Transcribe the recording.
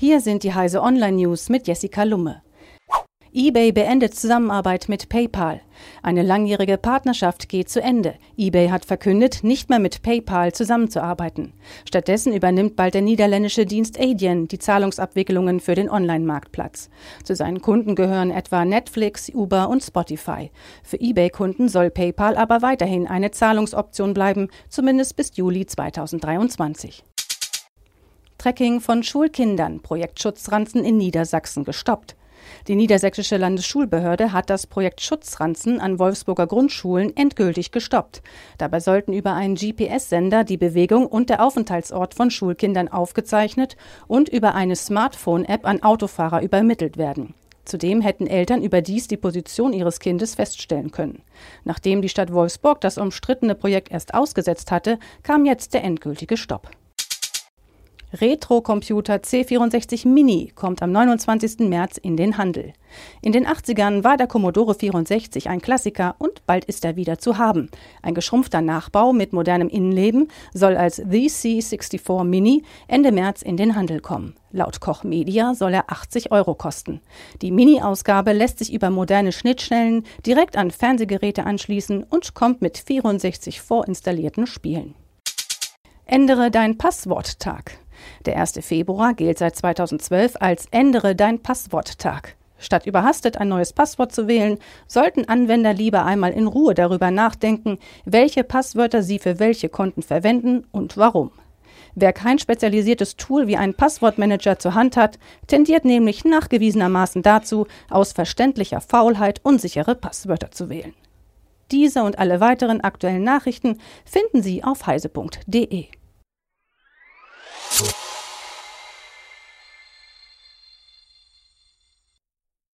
Hier sind die Heise Online News mit Jessica Lumme eBay beendet Zusammenarbeit mit PayPal. Eine langjährige Partnerschaft geht zu Ende. eBay hat verkündet, nicht mehr mit PayPal zusammenzuarbeiten. Stattdessen übernimmt bald der niederländische Dienst Adyen die Zahlungsabwicklungen für den Online-Marktplatz. Zu seinen Kunden gehören etwa Netflix, Uber und Spotify. Für eBay-Kunden soll PayPal aber weiterhin eine Zahlungsoption bleiben, zumindest bis Juli 2023. Tracking von Schulkindern, Projekt Schutzranzen in Niedersachsen gestoppt. Die Niedersächsische Landesschulbehörde hat das Projekt Schutzranzen an Wolfsburger Grundschulen endgültig gestoppt. Dabei sollten über einen GPS-Sender die Bewegung und der Aufenthaltsort von Schulkindern aufgezeichnet und über eine Smartphone-App an Autofahrer übermittelt werden. Zudem hätten Eltern überdies die Position ihres Kindes feststellen können. Nachdem die Stadt Wolfsburg das umstrittene Projekt erst ausgesetzt hatte, kam jetzt der endgültige Stopp. Retro-Computer C64 Mini kommt am 29. März in den Handel. In den 80ern war der Commodore 64 ein Klassiker und bald ist er wieder zu haben. Ein geschrumpfter Nachbau mit modernem Innenleben soll als The C64 Mini Ende März in den Handel kommen. Laut Koch Media soll er 80 Euro kosten. Die Mini-Ausgabe lässt sich über moderne Schnittstellen direkt an Fernsehgeräte anschließen und kommt mit 64 vorinstallierten Spielen. Ändere dein Passwort-Tag. Der 1. Februar gilt seit 2012 als Ändere dein Passwort-Tag. Statt überhastet ein neues Passwort zu wählen, sollten Anwender lieber einmal in Ruhe darüber nachdenken, welche Passwörter sie für welche Konten verwenden und warum. Wer kein spezialisiertes Tool wie einen Passwortmanager zur Hand hat, tendiert nämlich nachgewiesenermaßen dazu, aus verständlicher Faulheit unsichere Passwörter zu wählen. Diese und alle weiteren aktuellen Nachrichten finden Sie auf heise.de. Thank you.